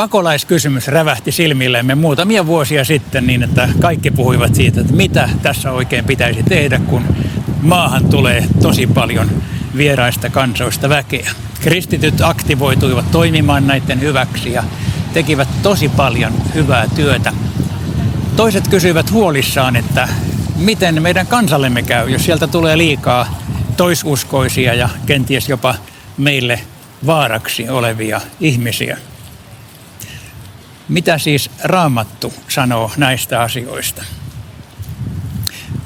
pakolaiskysymys rävähti silmillemme muutamia vuosia sitten niin, että kaikki puhuivat siitä, että mitä tässä oikein pitäisi tehdä, kun maahan tulee tosi paljon vieraista kansoista väkeä. Kristityt aktivoituivat toimimaan näiden hyväksi ja tekivät tosi paljon hyvää työtä. Toiset kysyivät huolissaan, että miten meidän kansallemme käy, jos sieltä tulee liikaa toisuskoisia ja kenties jopa meille vaaraksi olevia ihmisiä. Mitä siis Raamattu sanoo näistä asioista?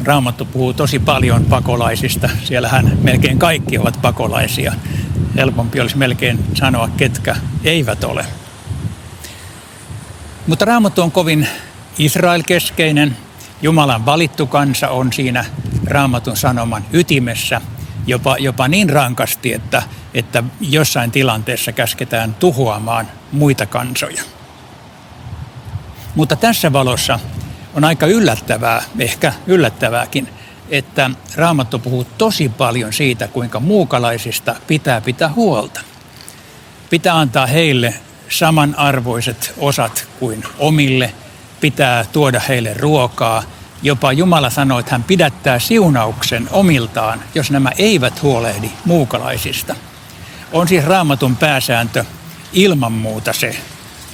Raamattu puhuu tosi paljon pakolaisista. Siellähän melkein kaikki ovat pakolaisia. Helpompi olisi melkein sanoa, ketkä eivät ole. Mutta Raamattu on kovin Israel-keskeinen. Jumalan valittu kansa on siinä Raamatun sanoman ytimessä jopa, jopa niin rankasti, että, että jossain tilanteessa käsketään tuhoamaan muita kansoja. Mutta tässä valossa on aika yllättävää, ehkä yllättävääkin, että Raamattu puhuu tosi paljon siitä, kuinka muukalaisista pitää pitää huolta. Pitää antaa heille samanarvoiset osat kuin omille, pitää tuoda heille ruokaa. Jopa Jumala sanoi, että hän pidättää siunauksen omiltaan, jos nämä eivät huolehdi muukalaisista. On siis raamatun pääsääntö ilman muuta se,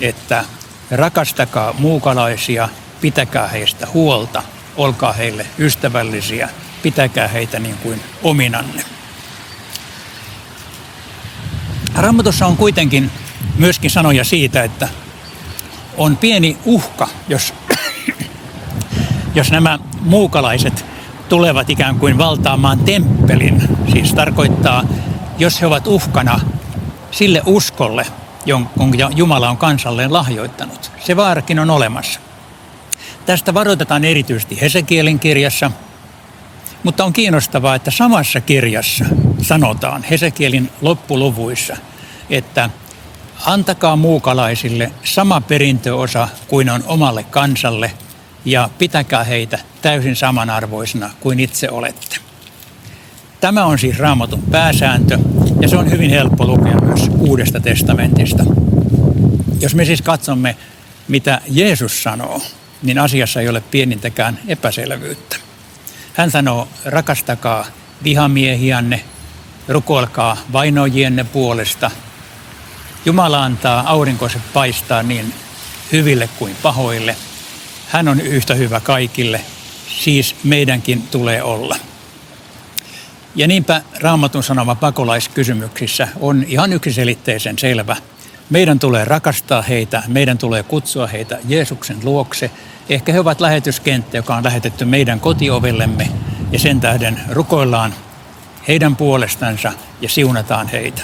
että rakastakaa muukalaisia, pitäkää heistä huolta, olkaa heille ystävällisiä, pitäkää heitä niin kuin ominanne. Raamatussa on kuitenkin myöskin sanoja siitä, että on pieni uhka, jos, jos nämä muukalaiset tulevat ikään kuin valtaamaan temppelin. Siis tarkoittaa, jos he ovat uhkana sille uskolle, jonka Jumala on kansalleen lahjoittanut. Se vaarakin on olemassa. Tästä varoitetaan erityisesti Hesekielin kirjassa, mutta on kiinnostavaa, että samassa kirjassa sanotaan Hesekielin loppuluvuissa, että antakaa muukalaisille sama perintöosa kuin on omalle kansalle ja pitäkää heitä täysin samanarvoisena kuin itse olette. Tämä on siis raamatun pääsääntö ja se on hyvin helppo lukea myös Uudesta testamentista. Jos me siis katsomme, mitä Jeesus sanoo, niin asiassa ei ole pienintäkään epäselvyyttä. Hän sanoo, rakastakaa vihamiehianne, rukoilkaa vainojienne puolesta. Jumala antaa aurinkonsa paistaa niin hyville kuin pahoille. Hän on yhtä hyvä kaikille, siis meidänkin tulee olla. Ja niinpä Raamatun sanoma pakolaiskysymyksissä on ihan yksiselitteisen selvä. Meidän tulee rakastaa heitä, meidän tulee kutsua heitä Jeesuksen luokse. Ehkä he ovat lähetyskenttä, joka on lähetetty meidän kotiovellemme ja sen tähden rukoillaan heidän puolestansa ja siunataan heitä.